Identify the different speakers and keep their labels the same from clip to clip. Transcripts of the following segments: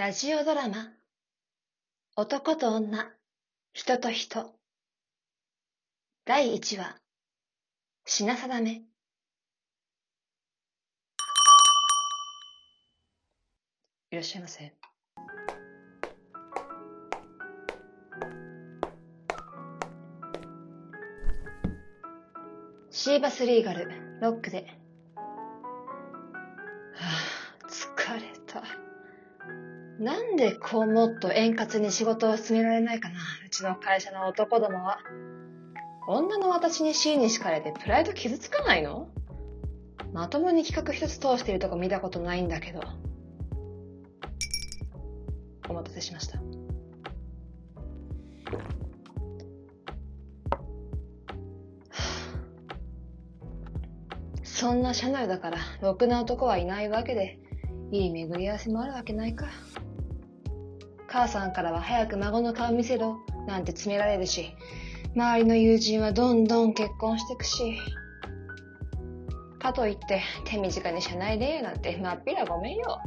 Speaker 1: ラジオドラマ。男と女、人と人。第1話。品定め。いらっしゃいませ。シーバスリーガル、ロックで。なんでこうもっと円滑に仕事を進められないかな、うちの会社の男どもは。女の私に C に敷かれてプライド傷つかないの？まともに企画一つ通してるとこ見たことないんだけど。お待たせしました。そんな社内だから、ろくな男はいないわけで、いい巡り合わせもあるわけないか。母さんからは早く孫の顔見せろ、なんて詰められるし、周りの友人はどんどん結婚してくし。かといって、手短に社内恋愛なんてまっぴらごめんよ。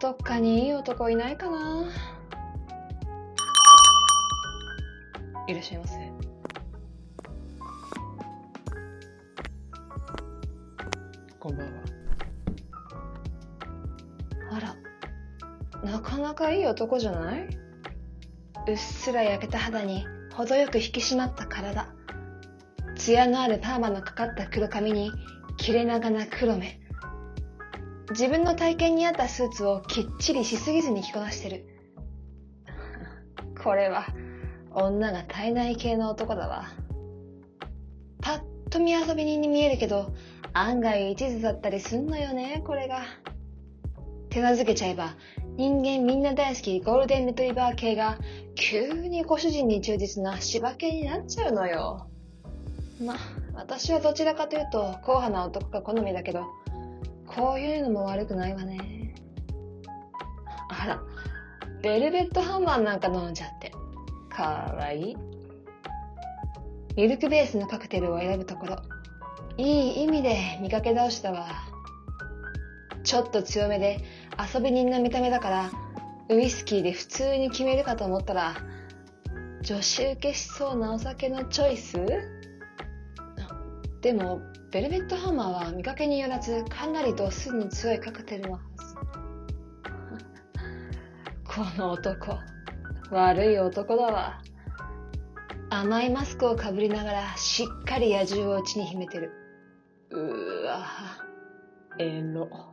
Speaker 1: どっかにいい男いないかないらっしゃいませ。
Speaker 2: こんばんは。
Speaker 1: なかなかいい男じゃない？うっすら焼けた肌に程よく引き締まった体。艶のあるパーマのかかった黒髪に切れ長な黒目。自分の体型に合ったスーツをきっちりしすぎずに着こなしてる。これは女が体内系の男だわ。パッと見遊び人に見えるけど、案外一途だったりすんのよね、これが。手なずけちゃえば、人間みんな大好きゴールデンレトリバー系が、急にご主人に忠実な芝系になっちゃうのよ。ま、私はどちらかというと、硬派な男が好みだけど、こういうのも悪くないわね。あら、ベルベットハンマーなんか飲んじゃって。かわいい。ミルクベースのカクテルを選ぶところ、いい意味で見かけ倒したわ。ちょっと強めで遊び人の見た目だから、ウイスキーで普通に決めるかと思ったら、女子受けしそうなお酒のチョイス？でも、ベルベットハンマーは見かけによらずかなり度数の強いカクテルのはず。この男、悪い男だわ。甘いマスクをかぶりながらしっかり野獣を内に秘めてる。うーわ、エロ。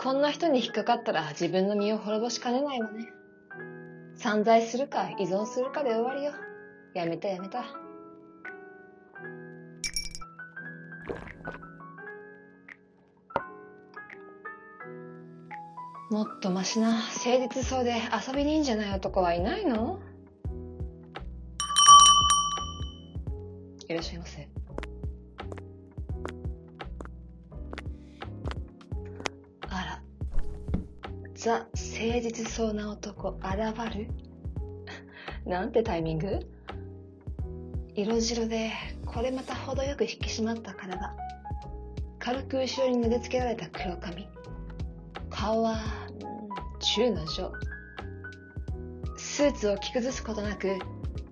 Speaker 1: こんな人に引っかかったら自分の身を滅ぼしかねないわね。散財するか依存するかで終わりよ。やめたやめた。もっとマシな誠実そうで遊び人じゃない男はいないの？いらっしゃいませ。ザ・誠実そうな男現る？なんてタイミング？色白で、これまた程よく引き締まった体。軽く後ろに投げつけられた黒髪。顔は、中の女。スーツを着崩すことなく、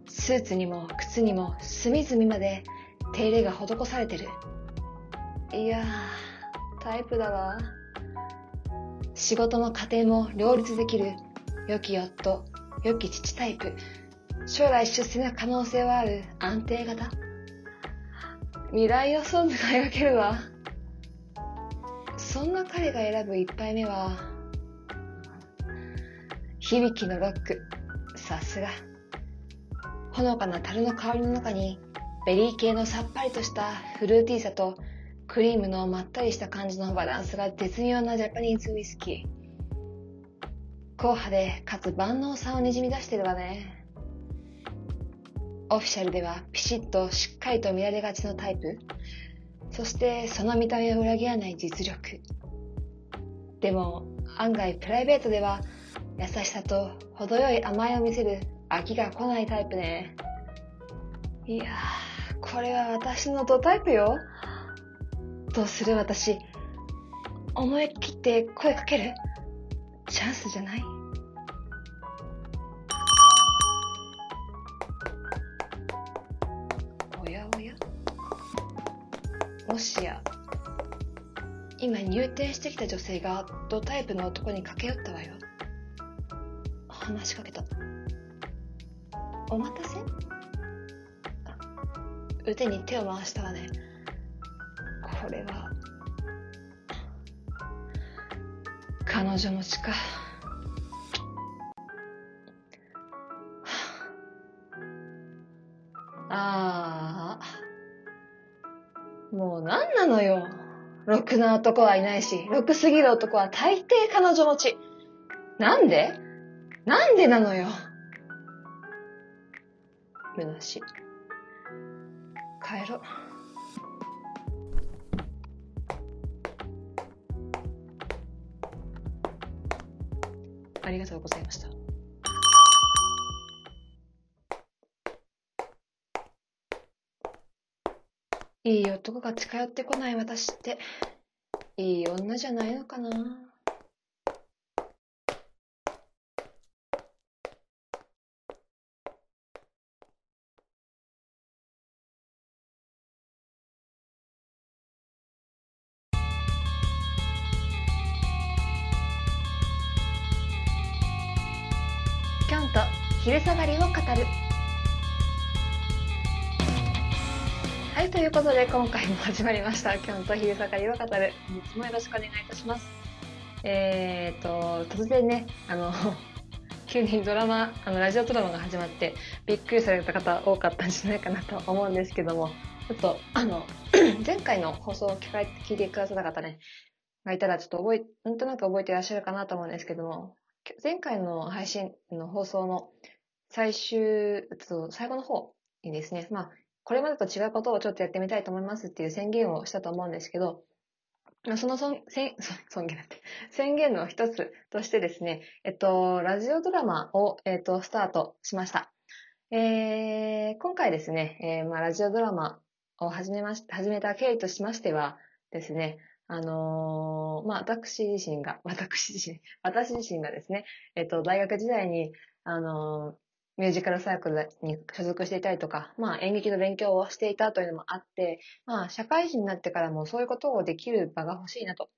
Speaker 1: スーツにも靴にも隅々まで手入れが施されてる。いやー、タイプだわ。仕事も家庭も両立できる良き夫、良き父タイプ。将来出世の可能性はある安定型。未来予想図が描けるわ。そんな彼が選ぶ一杯目は、響のロック。さすが。ほのかな樽の香りの中に、ベリー系のさっぱりとしたフルーティーさと、クリームのまったりした感じのバランスが絶妙なジャパニーズウイスキー。硬派で、かつ万能さをにじみ出してるわね。オフィシャルではピシッとしっかりと見られがちのタイプ。そしてその見た目を裏切らない実力。でも案外プライベートでは優しさと程よい甘えを見せる飽きが来ないタイプね。いやー、これは私のドタイプよ。どうする私。思い切って声かける？チャンスじゃない？おやおやもしや、今入店してきた女性がドタイプの男に駆け寄ったわよ。話しかけた。お待たせ？腕に手を回したわね。これは、彼女持ちか。ああ。もう何なのよ。ろくな男はいないし、ろくすぎる男は大抵彼女持ち。なんで？なんでなのよ。虚しい。帰ろう。ありがとうございました。いい男が近寄ってこない私って、いい女じゃないのかな。昼下がりを語る。はい、ということで今回も始まりました。キョンと昼下がりを語る。本日もよろしくお願いいたします。えーと、突然ね、あの、急にドラマ、あの、ラジオドラマが始まって、びっくりされた方多かったんじゃないかなと思うんですけども、ちょっと、あの、前回の放送を聞か聞いてくださった方ね、がいたらちょっと覚え、なんとなく覚えていらっしゃるかなと思うんですけども、前回の配信の放送の最終、最後の方にですね、まあ、これまでと違うことをちょっとやってみたいと思いますっていう宣言をしたと思うんですけど、その尊宣尊厳だって宣言の一つとしてですね、えっと、ラジオドラマを、えっと、スタートしました。えー、今回ですね、えーまあ、ラジオドラマを始めまし、始めた経緯としましてはですね、あのーまあ、私自身が、私自身、私自身がですね、えっと、大学時代に、あのミュージカルサークルに所属していたりとか、まあ、演劇の勉強をしていたというのもあって、まあ、社会人になってからもそういうことをできる場が欲しいなと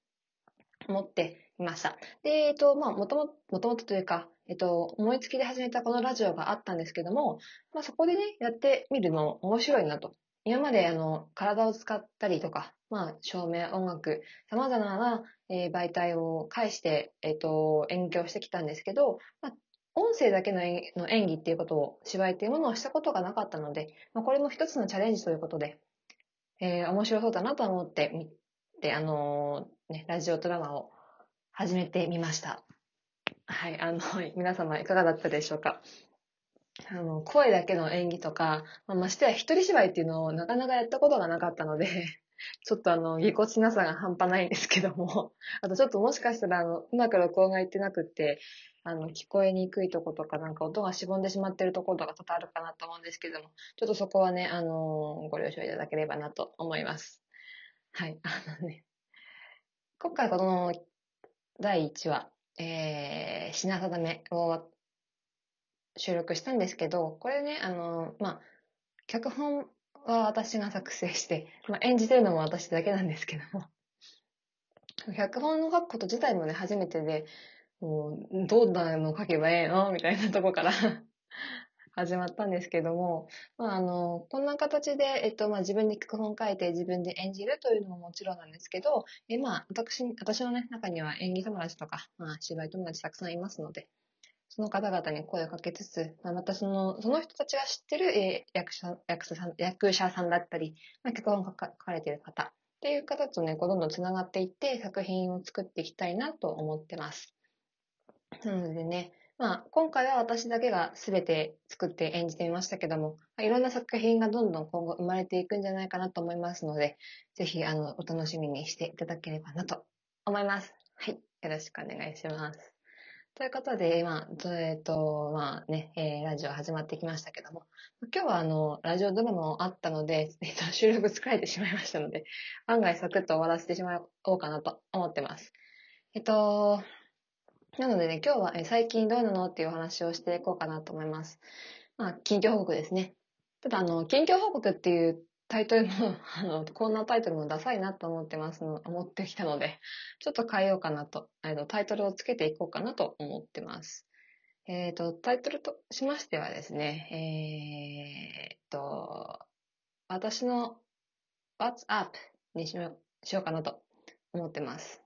Speaker 1: 思っていました。で、えっと、まあ、もとも、もともとというか、えっと、思いつきで始めたこのラジオがあったんですけども、まあ、そこでね、やってみるのも面白いなと。今まで、あの、体を使ったりとか、まあ、照明、音楽、様々な、媒体を介して、えっと、演劇をしてきたんですけど、まあ、音声だけの演の演技っていうことを、芝居っていうものをしたことがなかったので、まあ、これも一つのチャレンジということで、えー面白そうだなと思って見て、あのーね、ラジオドラマを始めてみました。はい、あの、皆様いかがだったでしょうか？あの、声だけの演技とか、まあ、ましてや一人芝居っていうのをなかなかやったことがなかったので、ちょっとあの、ぎこちなさが半端ないんですけども、あとちょっともしかしたらあの、うまく録音がいってなくって、あの、聞こえにくいとことか、なんか音がしぼんでしまってるところとか多々あるかなと思うんですけども、ちょっとそこはね、あのご了承いただければなと思います。はい、あのね、今回この第1話、えー、品定めを収録したんですけど、これね、あのまあ、脚本は私が作成して、まあ、演じてるのも私だけなんですけども、脚本を書くこと自体もね、初めてで、もう、どんなの書けばええの？みたいなとこから 始まったんですけども、まあ、あの、こんな形で、えっと、まあ、自分で脚本書いて自分で演じるというのももちろんなんですけど、え、まあ、私、私のね、中には演技友達とか、まあ、芝居友達たくさんいますので、その方々に声をかけつつ、まあ、またその、その人たちが知ってる、え役者、役者さん、役者さんだったり、まあ、脚本書か書かれている方っていう方とね、こうどんどんつながっていって作品を作っていきたいなと思ってます。なのでね、まあ、今回は私だけが全て作って演じてみましたけども、いろんな作品がどんどん今後生まれていくんじゃないかなと思いますので、ぜひ、あの、お楽しみにしていただければなと思います。はい。よろしくお願いします。ということで、今、えっ、と、まあね、えーラジオ始まってきましたけども、今日はあの、ラジオドラマもあったので、えっ、と、収録疲れてしまいましたので、案外サクッと終わらせてしまおうかなと思ってます。えっと、なのでね、今日は最近どうなのっていうお話をしていこうかなと思います。まあ、近況報告ですね。ただ、あの、近況報告っていうタイトルも、あの、こんなタイトルもダサいなと思ってますの、思ってきたので、ちょっと変えようかなと、えっと、タイトルをつけていこうかなと思ってます。えっ、と、タイトルとしましてはですね、えっと、私の WhatsApp にしようかなと思ってます。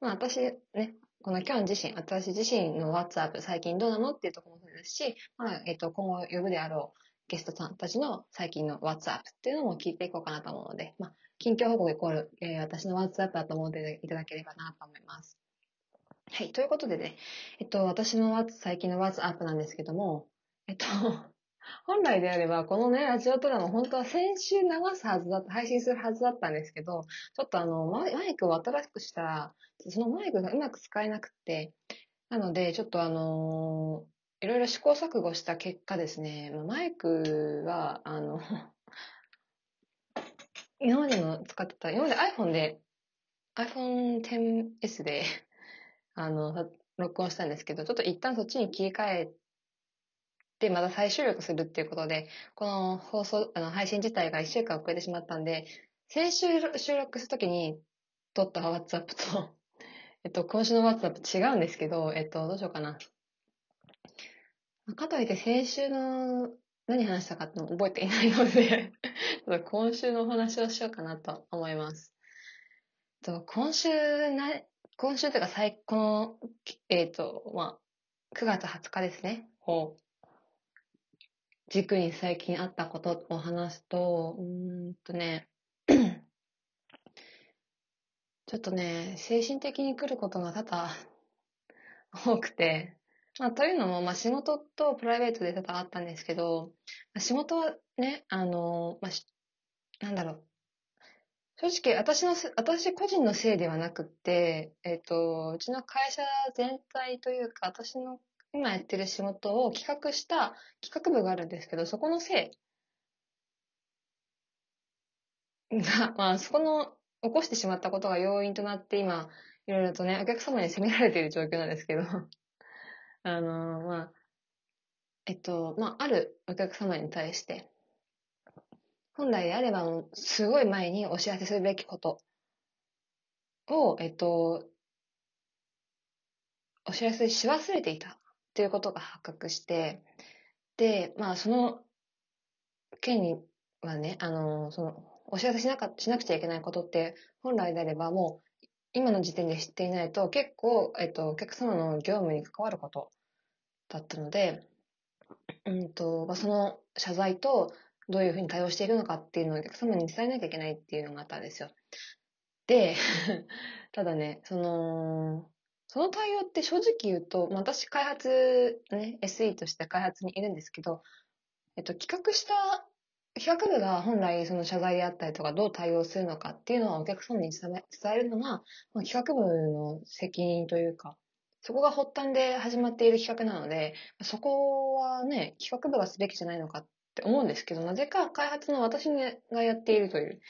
Speaker 1: まあ私ね、このキョン自身、私自身の WhatsApp 最近どうなのっていうところもそうですし、まあ、えっと、今後呼ぶであろうゲストさんたちの最近の WhatsApp っていうのも聞いていこうかなと思うので、まあ、近況報告イコール、えー私の WhatsApp だと思っていただければなと思います。はい。ということでね、えっと、私の最近の WhatsApp なんですけども、えっと、本来であれば、このね、ラジオドラマ、本当は先週流すはずだった、配信するはずだったんですけど、ちょっとあの、マイクを新しくしたら、そのマイクがうまく使えなくて、なので、ちょっとあのいろいろ試行錯誤した結果ですね、マイクは、あの、今までの使ってた、今まで iPhone で、iPhone XS で、あの、録音したんですけど、ちょっと一旦そっちに切り替えて、また再収録するっていうことで、この放送、あの、配信自体が1週間遅れてしまったんで、先週収録するときに撮った WhatsApp と、えっと、今週の WhatsApp 違うんですけど、えっと、どうしようかな。かといって先週の何話したかっての覚えていないので、今週のお話をしようかなと思います。と今週な、今週というか最、この、えっと、まあ、9月20日ですね。を軸に最近あったことを話すと、うんとね、ちょっとね、精神的に来ることが多々 多くて、まあ、というのも、まあ、仕事とプライベートで多々あったんですけど、まあ仕事はね、あの、まあ、しなんだろう。正直、私のせ、私個人のせいではなくて、えっ、と、うちの会社全体というか、私の今やってる仕事を企画した企画部があるんですけど、そこのせいが、まあ、そこの起こしてしまったことが要因となって、今、いろいろとね、お客様に責められている状況なんですけど、あのまあ、えっと、まあ、あるお客様に対して、本来であれば、すごい前にお知らせするべきことを、えっと、お知らせし忘れていた。っていうことが発覚して、で、まあ、その件にはね、あの、その、お知らせしなか、しなくちゃいけないことって、本来であればもう、今の時点で知っていないと、結構、えっと、お客様の業務に関わることだったので、うんと、まあ、その謝罪と、どういうふうに対応しているのかっていうのをお客様に伝えなきゃいけないっていうのがあったんですよ。で、ただね、その、その対応って正直言うと、まあ私開発、ね、SE として開発にいるんですけど、えっと、企画した、企画部が本来その謝罪であったりとかどう対応するのかっていうのはお客様に伝えるのが、まあ、企画部の責任というか、そこが発端で始まっている企画なので、そこはね、企画部がすべきじゃないのかって思うんですけど、なぜか開発の私がやっているという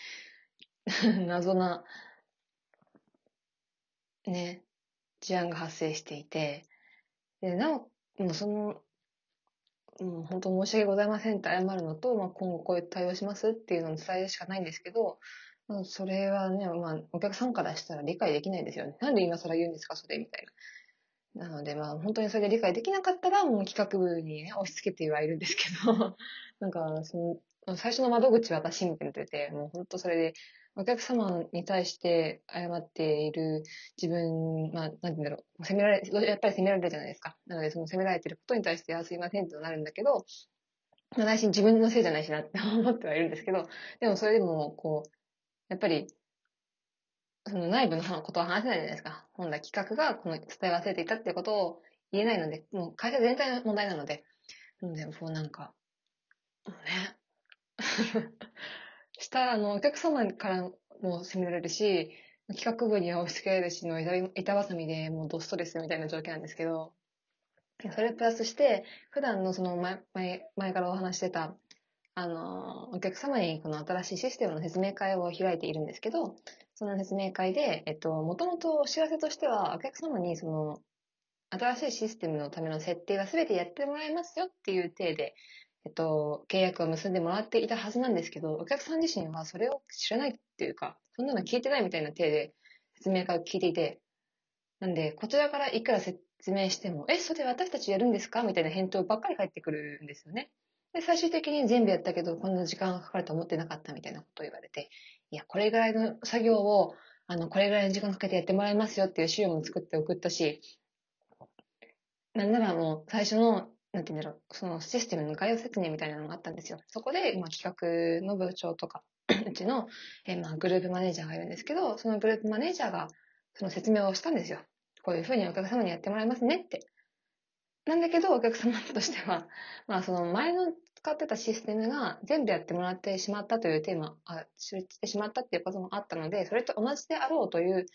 Speaker 1: 謎な、ね、事案が発生していて、で、なお、もうその、もう本当申し訳ございませんって謝るのと、まあ、今後こういう対応しますっていうのを伝えるしかないんですけど、まあ、それはね、まあ、お客さんからしたら理解できないですよね。なんで今更言うんですか、それみたいな。なので、まあ、本当にそれで理解できなかったら、もう企画部にね、押し付けてはいるんですけど、なんか、その、最初の窓口は私みたいになってて、もう本当それで、お客様に対して謝っている自分、まあ、なんて言うんだろう、責められ、やっぱり責められるじゃないですか。なので、その責められてることに対して、あ、すいませんとなるんだけど、まあ、内心自分のせいじゃないしなって思ってはいるんですけど、でもそれでも、こう、やっぱり、その内部のことは話せないじゃないですか。本来企画がこの伝え忘れていたっていうことを言えないので、もう会社全体の問題なので、なので、こうなんか、ね、したあの、お客様からも責められるし、企画部には押し付けられるしの板板挟みでもうドストレスみたいな状況なんですけど、それプラスして、普段のその前、前、前からお話してた、あの、お客様にこの新しいシステムの説明会を開いているんですけど、その説明会で、えっと、もともとお知らせとしては、お客様にその、新しいシステムのための設定が全てやってもらいますよっていう体で、えっと、契約を結んでもらっていたはずなんですけど、お客さん自身はそれを知らないっていうか、そんなの聞いてないみたいな体で説明会を聞いていて、なんで、こちらからいくら説明しても、え、それ私たちやるんですか？みたいな返答ばっかり返ってくるんですよね。で、最終的に全部やったけど、こんな時間がかかると思ってなかったみたいなことを言われて、いや、これぐらいの作業を、あの、これぐらいの時間かけてやってもらいますよっていう資料も作って送ったし、なんならもう最初の、なんて言うんだろう、そのシステムの概要説明みたいなのがあったんですよ。そこで、まあ、企画の部長とか、うちの、えまあ、グループマネージャーがいるんですけど、そのグループマネージャーがその説明をしたんですよ。こういうふうにお客様にやってもらいますねって。なんだけど、お客様としては、まあ、その前の使ってたシステムが全部やってもらってしまったというテーマ、あ、してしまったっていうこともあったので、それと同じであろうという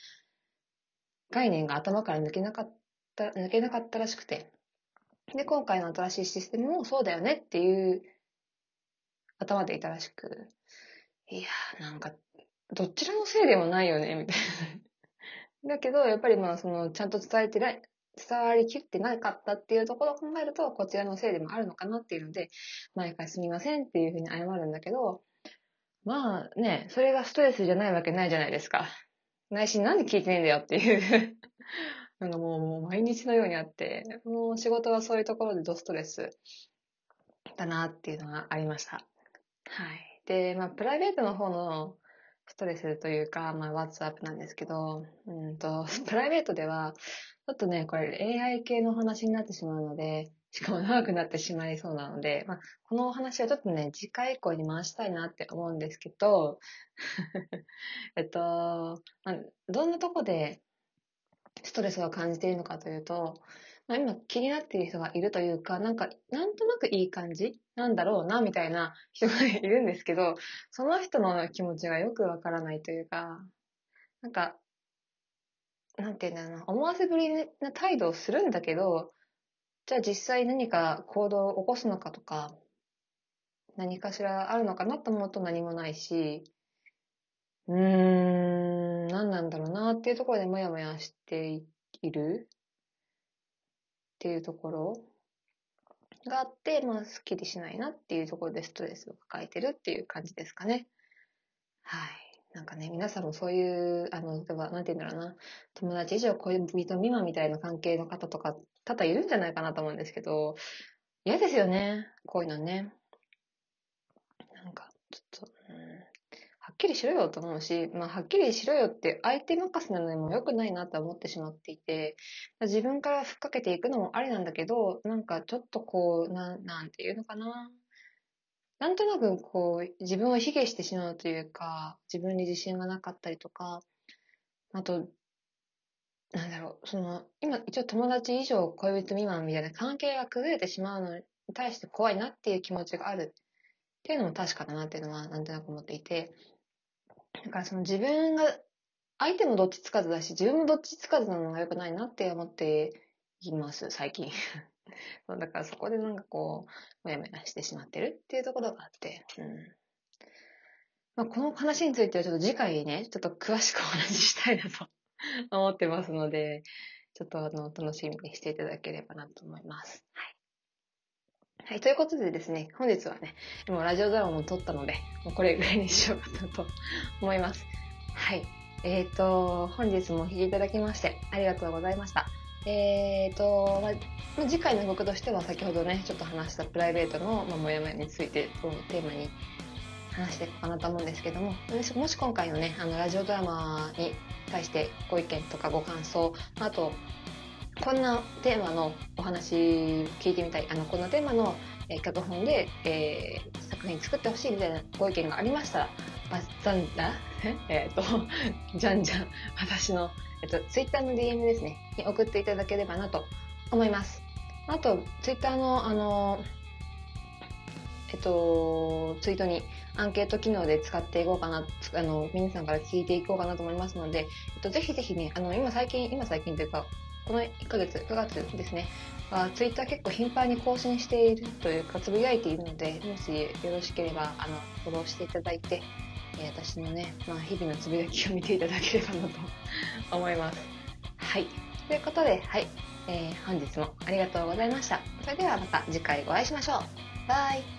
Speaker 1: 概念が頭から抜けなかった、抜けなかったらしくて。で、今回の新しいシステムもそうだよねっていう頭でいたらしく、いやーなんか、どちらのせいでもないよね、みたいな。だけど、やっぱりまあ、その、ちゃんと伝えてない、伝わりきってなかったっていうところを考えると、こちらのせいでもあるのかなっていうので、毎回すみませんっていうふうに謝るんだけど、まあね、それがストレスじゃないわけないじゃないですか。内心なんで聞いてねえんだよっていうなんかもうもう毎日のようにあって、もう仕事はそういうところでドストレスだなっていうのがありました。はい。で、まあプライベートの方のストレスというか、まあ WhatsApp なんですけど、うんと、プライベートでは、ちょっとね、これ AI 系の話になってしまうので、しかも長くなってしまいそうなので、まあ、このお話はちょっとね、次回以降に回したいなって思うんですけど、えっと、まあ、どんなとこでストレスを感じているのかというと、まあ、今気になっている人がいるというか、なんか、なんとなくいい感じ？なんだろうな、みたいな人がいるんですけど、その人の気持ちがよくわからないというか、なんか、なんていうんだろうな、思わせぶりな態度をするんだけど、じゃあ実際何か行動を起こすのかとか、何かしらあるのかなと思うと何もないし、うーん、何なんだろうなっていうところでもやもやしているっていうところがあって、まあ、すっきりしないなっていうところでストレスを抱えてるっていう感じですかね。はい。なんかね、皆さんもそういう、あの、例えば、なんて言うんだろうな、友達以上恋人未満みたいな関係の方とか、多々いるんじゃないかなと思うんですけど、嫌ですよね、こういうのね。なんか、ちょっと、うん、きりしろよと思うし、まあ、はっきりしろよって相手任せなのにも良くないなと思ってしまっていて、自分からふっかけていくのもありなんだけど、なんかちょっとこう、ななんていうのかな。なんとなくこう、自分を卑下してしまうというか、自分に自信がなかったりとか、あと、なんだろう、その、今一応友達以上恋人未満みたいな関係が崩れてしまうのに対して怖いなっていう気持ちがあるっていうのも確かだなっていうのはなんとなく思っていて、だからその自分が、相手もどっちつかずだし、自分もどっちつかずなのが良くないなって思っています、最近。だからそこでなんかこう、もやもやしてしまってるっていうところがあって、うん。まあ、この話についてはちょっと次回ね、ちょっと詳しくお話ししたいなと 思ってますので、ちょっとあの、楽しみにしていただければなと思います。はい。はい、ということでですね、本日はね、もうラジオドラマも撮ったので、もうこれぐらいにしようかなと思います。はい。えっ、ー、と、本日もお聴きいただきましてありがとうございました。えーと、まあ、次回の僕としては先ほどね、ちょっと話したプライベートの、まあ、もやもやについてをテーマに話していこうかなと思うんですけども、もし今回のね、あの、ラジオドラマに対してご意見とかご感想、あと、こんなテーマのお話聞いてみたい、あの、こんなテーマの、えー、脚本で、えー、作品作ってほしいみたいなご意見がありましたら、バッザンダ？えっと、じゃんじゃん、私のえっと、ツイッターの DM ですね、に送っていただければなと思います。あと、ツイッターの、あの、えっと、ツイートにアンケート機能で使っていこうかな、あの、皆さんから聞いていこうかなと思いますので、えっと、ぜひぜひね、あの、今最近、今最近というか、この1ヶ月、9月ですね、ツイッター結構頻繁に更新しているというか、つぶやいているので、もしよろしければ、あの、フォローしていただいて、えー、私のね、まあ、日々のつぶやきを見ていただければなと 思います。はい。ということで、はい、えー本日もありがとうございました。それではまた次回お会いしましょう。バイ。